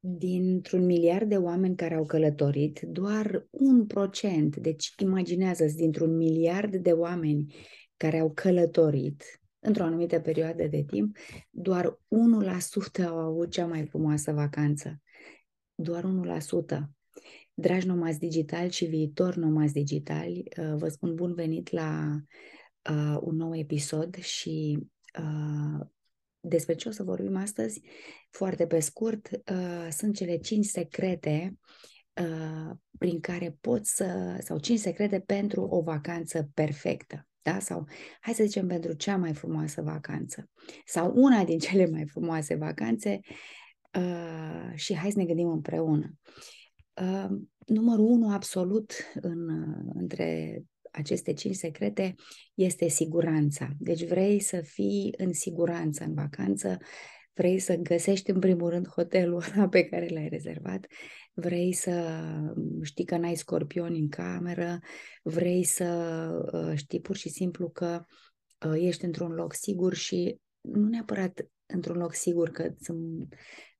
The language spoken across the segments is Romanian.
dintr-un miliard de oameni care au călătorit, doar un procent, deci imaginează-ți dintr-un miliard de oameni care au călătorit într-o anumită perioadă de timp, doar 1% au avut cea mai frumoasă vacanță. Doar 1%. Dragi nomazi digitali și viitor nomazi digitali, uh, vă spun bun venit la uh, un nou episod și uh, despre ce o să vorbim astăzi, foarte pe scurt, uh, sunt cele cinci secrete uh, prin care poți să, sau cinci secrete pentru o vacanță perfectă. Da? Sau, hai să zicem, pentru cea mai frumoasă vacanță. Sau una din cele mai frumoase vacanțe uh, și hai să ne gândim împreună. Uh, numărul unu absolut în, între aceste cinci secrete este siguranța. Deci vrei să fii în siguranță în vacanță, vrei să găsești în primul rând hotelul ăla pe care l-ai rezervat, vrei să știi că n-ai scorpioni în cameră, vrei să uh, știi pur și simplu că uh, ești într-un loc sigur și nu neapărat într-un loc sigur, că sunt,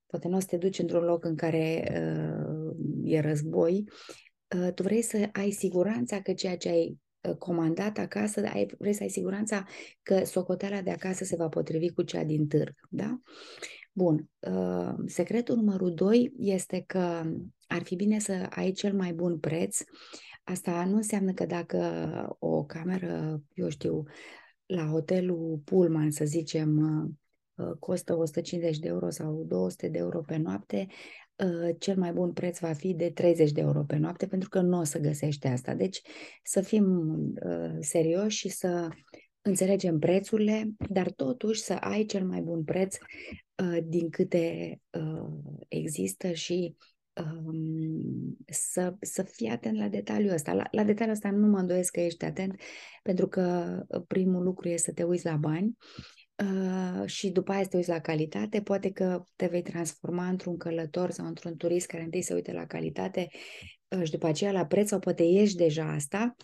poate nu o să te duci într-un loc în care uh, e război, uh, tu vrei să ai siguranța că ceea ce ai uh, comandat acasă, ai, vrei să ai siguranța că socoteala de acasă se va potrivi cu cea din târg, da? Bun, uh, secretul numărul 2 este că ar fi bine să ai cel mai bun preț. Asta nu înseamnă că dacă o cameră, eu știu, la hotelul Pullman, să zicem, uh, costă 150 de euro sau 200 de euro pe noapte, uh, cel mai bun preț va fi de 30 de euro pe noapte, pentru că nu o să găsești asta. Deci să fim serioși și să înțelegem prețurile, dar totuși să ai cel mai bun preț uh, din câte uh, există și um, să, să fii atent la detaliul ăsta. La, la detaliul ăsta nu mă îndoiesc că ești atent, pentru că primul lucru este să te uiți la bani Uh, și după aia să te uiți la calitate, poate că te vei transforma într-un călător sau într-un turist care întâi se uite la calitate uh, și după aceea la preț sau poate ești deja asta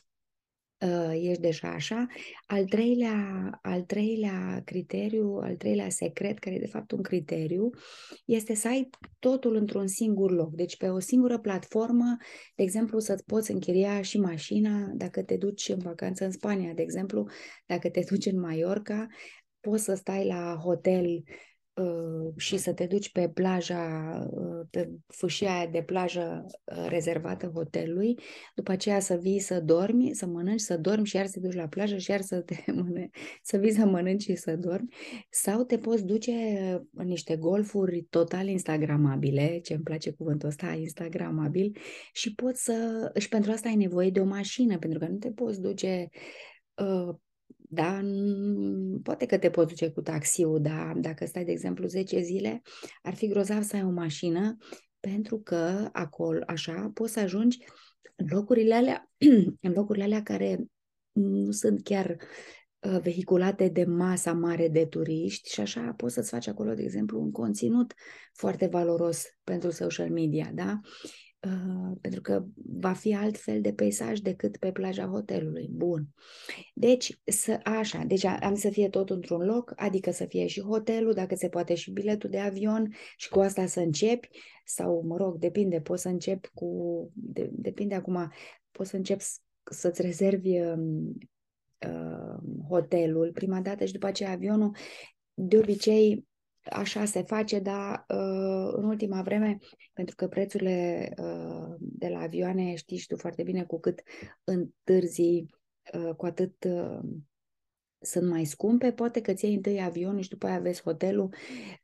uh, ești deja așa. Al treilea, al treilea criteriu, al treilea secret, care e de fapt un criteriu, este să ai totul într-un singur loc. Deci pe o singură platformă, de exemplu, să-ți poți închiria și mașina dacă te duci în vacanță în Spania, de exemplu, dacă te duci în Mallorca, poți să stai la hotel Uh, și să te duci pe plaja, uh, pe fâșia aia de plajă uh, rezervată hotelului, după aceea să vii să dormi, să mănânci, să dormi și iar să te duci la plajă și iar să, te mănânci, să vii să mănânci și să dormi, sau te poți duce în niște golfuri total instagramabile, ce îmi place cuvântul ăsta, instagramabil, și poți să, și pentru asta ai nevoie de o mașină, pentru că nu te poți duce uh, da? Poate că te poți duce cu taxiul, dar dacă stai, de exemplu, 10 zile, ar fi grozav să ai o mașină, pentru că acolo, așa, poți să ajungi în locurile alea, în locurile alea care nu sunt chiar uh, vehiculate de masa mare de turiști și așa poți să-ți faci acolo, de exemplu, un conținut foarte valoros pentru social media, da? Uh, pentru că va fi altfel de peisaj decât pe plaja hotelului. Bun. Deci, să, așa, deci am să fie tot într-un loc, adică să fie și hotelul, dacă se poate și biletul de avion și cu asta să începi, sau, mă rog, depinde, poți să începi cu, de, depinde acum, poți să începi să-ți rezervi um, uh, hotelul prima dată și după aceea avionul. De obicei, așa se face, dar uh, în ultima vreme, pentru că prețurile uh, de la avioane, știi și tu foarte bine, cu cât întârzi, uh, cu atât sunt mai scumpe, poate că ți întâi avionul și după aia vezi hotelul.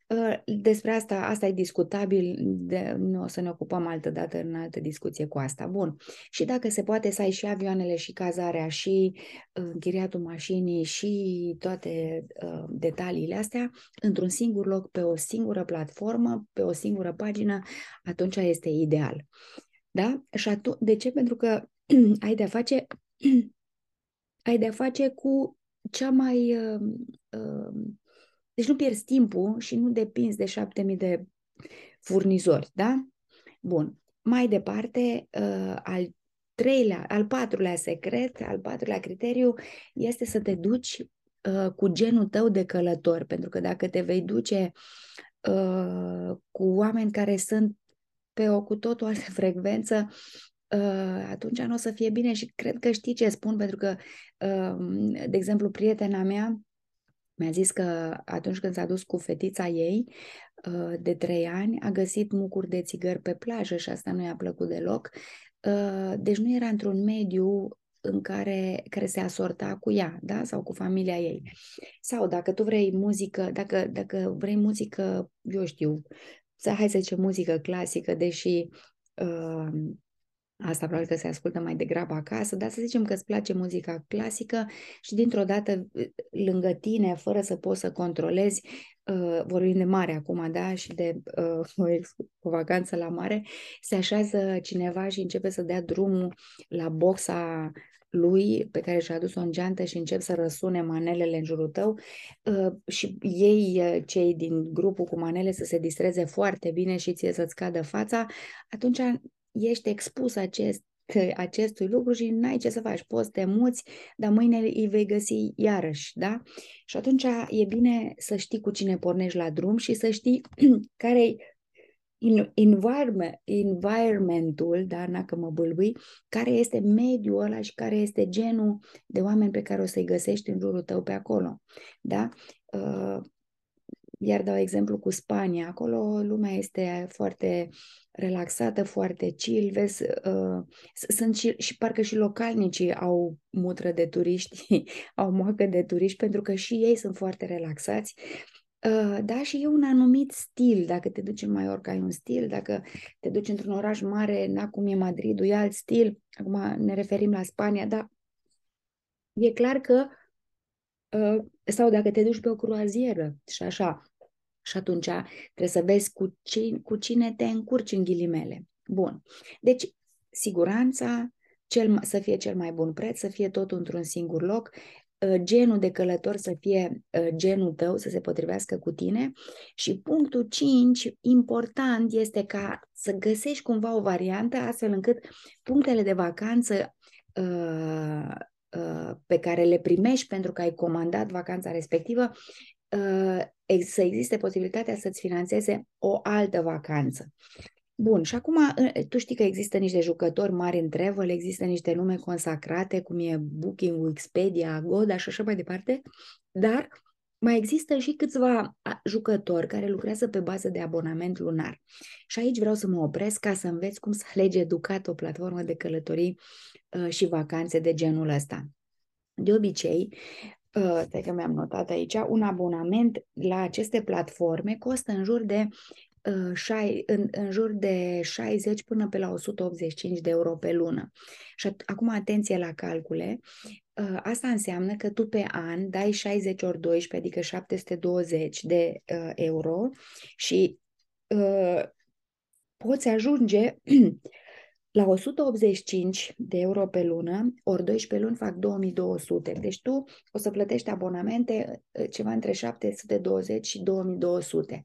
Uh, despre asta, asta e discutabil, de, nu o să ne ocupăm altă dată în altă discuție cu asta. Bun. Și dacă se poate să ai și avioanele și cazarea și uh, închiriatul mașinii și toate uh, detaliile astea într-un singur loc, pe o singură platformă, pe o singură pagină, atunci este ideal. Da? Și atunci, de ce? Pentru că ai de-a face ai de-a face cu cea mai... Uh, uh, deci nu pierzi timpul și nu depinzi de șapte mii de furnizori, da? Bun. Mai departe, uh, al treilea, al patrulea secret, al patrulea criteriu este să te duci uh, cu genul tău de călător, pentru că dacă te vei duce uh, cu oameni care sunt pe o cu totul altă frecvență, uh, atunci nu o să fie bine și cred că știi ce spun, pentru că, uh, de exemplu, prietena mea mi-a zis că atunci când s-a dus cu fetița ei uh, de trei ani, a găsit mucuri de țigări pe plajă și asta nu i-a plăcut deloc. Uh, deci nu era într-un mediu în care, care se asorta cu ea, da? Sau cu familia ei. Sau dacă tu vrei muzică, dacă, dacă vrei muzică, eu știu, să hai să zicem muzică clasică, deși uh, Asta probabil că se ascultă mai degrabă acasă, dar să zicem că îți place muzica clasică și dintr-o dată lângă tine, fără să poți să controlezi, uh, vorbim de mare acum, da, și de uh, o, o vacanță la mare, se așează cineva și începe să dea drumul la boxa lui pe care și-a adus-o în geantă și încep să răsune manelele în jurul tău uh, și ei, uh, cei din grupul cu manele, să se distreze foarte bine și ție să-ți cadă fața, atunci ești expus acest, acestui lucru și n-ai ce să faci. Poți să te muți, dar mâine îi vei găsi iarăși, da? Și atunci e bine să știi cu cine pornești la drum și să știi care e environment, environmentul, da, dacă mă bâlbâi, care este mediul ăla și care este genul de oameni pe care o să-i găsești în jurul tău pe acolo, da? Uh, iar dau exemplu cu Spania, acolo lumea este foarte relaxată, foarte chill, vezi, uh, sunt și, și parcă și localnicii au mutră de turiști, au moacă de turiști, pentru că și ei sunt foarte relaxați. Uh, da, și e un anumit stil, dacă te duci în Mallorca ai un stil, dacă te duci într-un oraș mare, na cum e Madridul, e alt stil, acum ne referim la Spania, dar e clar că uh, sau dacă te duci pe o croazieră și așa, și atunci trebuie să vezi cu cine, cu cine te încurci în ghilimele. Bun. Deci, siguranța, cel, să fie cel mai bun preț, să fie tot într-un singur loc, ă, genul de călător să fie ă, genul tău, să se potrivească cu tine și punctul 5, important este ca să găsești cumva o variantă astfel încât punctele de vacanță uh, uh, pe care le primești pentru că ai comandat vacanța respectivă uh, să existe posibilitatea să-ți finanțeze o altă vacanță. Bun, și acum tu știi că există niște jucători mari în travel, există niște nume consacrate, cum e Booking, Expedia, Agoda și așa mai departe, dar mai există și câțiva jucători care lucrează pe bază de abonament lunar. Și aici vreau să mă opresc ca să înveți cum să alegi educat o platformă de călătorii uh, și vacanțe de genul ăsta. De obicei, uh, stai că mi-am notat aici, un abonament la aceste platforme costă în jur de uh, șai, în, în jur de 60 până pe la 185 de euro pe lună. Și at- acum atenție la calcule. Uh, asta înseamnă că tu pe an dai 60 ori 12, adică 720 de uh, euro și uh, poți ajunge la 185 de euro pe lună, ori 12 luni fac 2200. Deci tu o să plătești abonamente eh, ceva între 720 și 2200.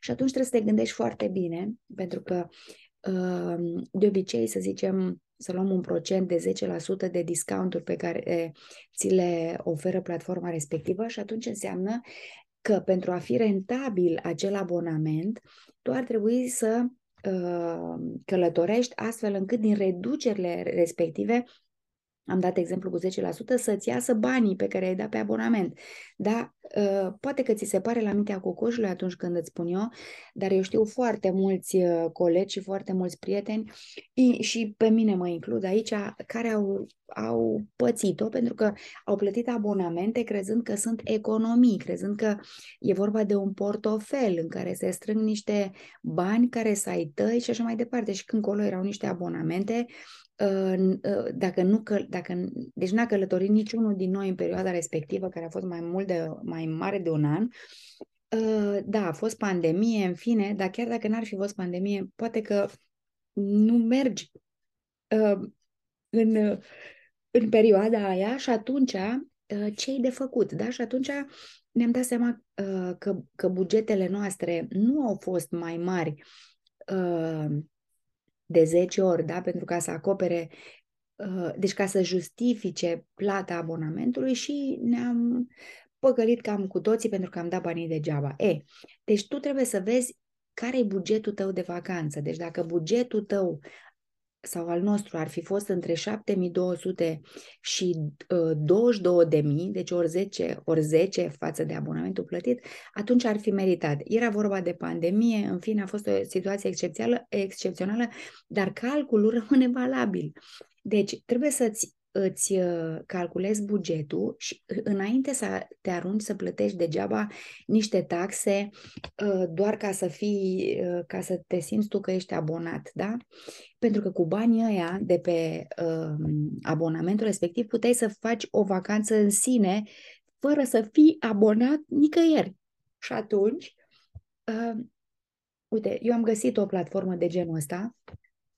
Și atunci trebuie să te gândești foarte bine, pentru că ehm, de obicei, să zicem, să luăm un procent de 10% de discounturi pe care ți le oferă platforma respectivă și atunci înseamnă că pentru a fi rentabil acel abonament, tu ar trebui să Uh, călătorești astfel încât din reducerile respective am dat exemplu cu 10%, să-ți iasă banii pe care ai dat pe abonament. Da, uh, poate că ți se pare la mintea cocoșului atunci când îți spun eu, dar eu știu foarte mulți uh, colegi și foarte mulți prieteni și pe mine mă includ aici, care au, au pățit-o pentru că au plătit abonamente crezând că sunt economii, crezând că e vorba de un portofel în care se strâng niște bani care să ai tăi și așa mai departe. Și când colo erau niște abonamente Ă, dacă nu, dacă, deci n-a călătorit niciunul din noi în perioada respectivă, care a fost mai mult de, mai mare de un an, ă, da, a fost pandemie, în fine, dar chiar dacă n-ar fi fost pandemie, poate că nu mergi ă, în, în perioada aia și atunci ce de făcut, da? Și atunci ne-am dat seama că, că bugetele noastre nu au fost mai mari de 10 ori, da? pentru ca să acopere, uh, deci ca să justifice plata abonamentului și ne-am păcălit cam cu toții pentru că am dat banii degeaba. E, deci tu trebuie să vezi care e bugetul tău de vacanță. Deci dacă bugetul tău sau al nostru ar fi fost între 7200 și uh, 22.000, deci ori 10, ori 10 față de abonamentul plătit, atunci ar fi meritat. Era vorba de pandemie, în fine, a fost o situație excepțională, excepțională dar calculul rămâne valabil. Deci, trebuie să-ți îți uh, calculezi bugetul și uh, înainte să te arunci să plătești degeaba niște taxe uh, doar ca să fii, ca să te simți tu că ești abonat, da? Pentru că cu banii ăia de pe abonamentul respectiv puteai să faci o vacanță în sine fără să fii abonat nicăieri. Și atunci, uite, eu am găsit o platformă de genul ăsta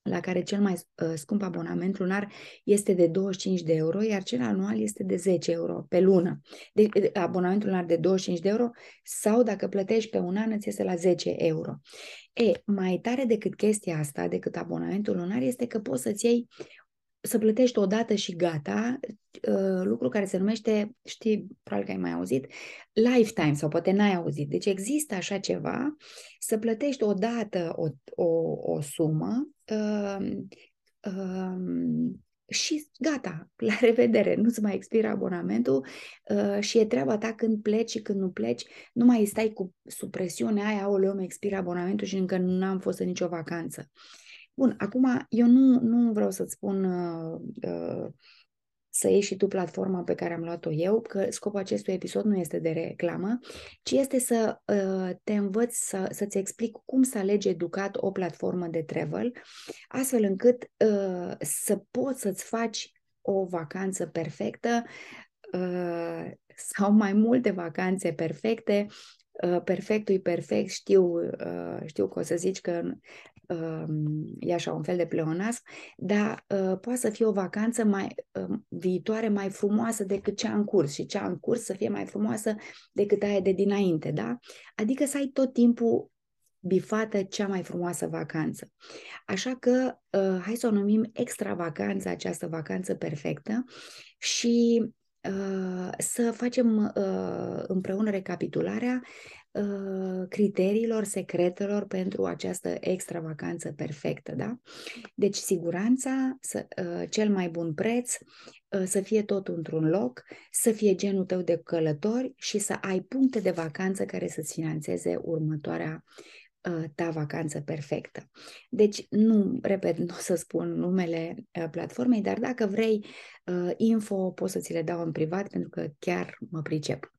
la care cel mai uh, scump abonament lunar este de 25 de euro, iar cel anual este de 10 euro pe lună. De, de, abonamentul lunar de 25 de euro sau dacă plătești pe un an îți este la 10 euro. E, mai tare decât chestia asta, decât abonamentul lunar, este că poți să-ți iei să plătești o dată și gata, uh, lucru care se numește, știi, probabil că ai mai auzit, lifetime sau poate n-ai auzit. Deci există așa ceva, să plătești o dată o, o, o sumă uh, uh, și gata, la revedere, nu-ți mai expiră abonamentul uh, și e treaba ta când pleci și când nu pleci, nu mai stai cu supresiunea aia, aoleu, mi expiră abonamentul și încă nu am fost în nicio vacanță. Bun, acum eu nu, nu vreau să-ți spun uh, uh, să iei și tu platforma pe care am luat-o eu, că scopul acestui episod nu este de reclamă, ci este să uh, te învăț să, să-ți explic cum să alegi educat o platformă de travel, astfel încât uh, să poți să-ți faci o vacanță perfectă uh, sau mai multe vacanțe perfecte uh, perfectul e perfect, știu, uh, știu că o să zici că e așa un fel de pleonasm, dar uh, poate să fie o vacanță mai uh, viitoare mai frumoasă decât cea în curs și cea în curs să fie mai frumoasă decât aia de dinainte, da? Adică să ai tot timpul bifată cea mai frumoasă vacanță. Așa că uh, hai să o numim extra vacanță, această vacanță perfectă și uh, să facem uh, împreună recapitularea Uh, criteriilor, secretelor pentru această extra vacanță perfectă, da? Deci siguranța, să, uh, cel mai bun preț, uh, să fie tot într-un loc, să fie genul tău de călători și să ai puncte de vacanță care să-ți financeze următoarea ta vacanță perfectă. Deci, nu, repet, nu o să spun numele platformei, dar dacă vrei info, pot să ți le dau în privat pentru că chiar mă pricep.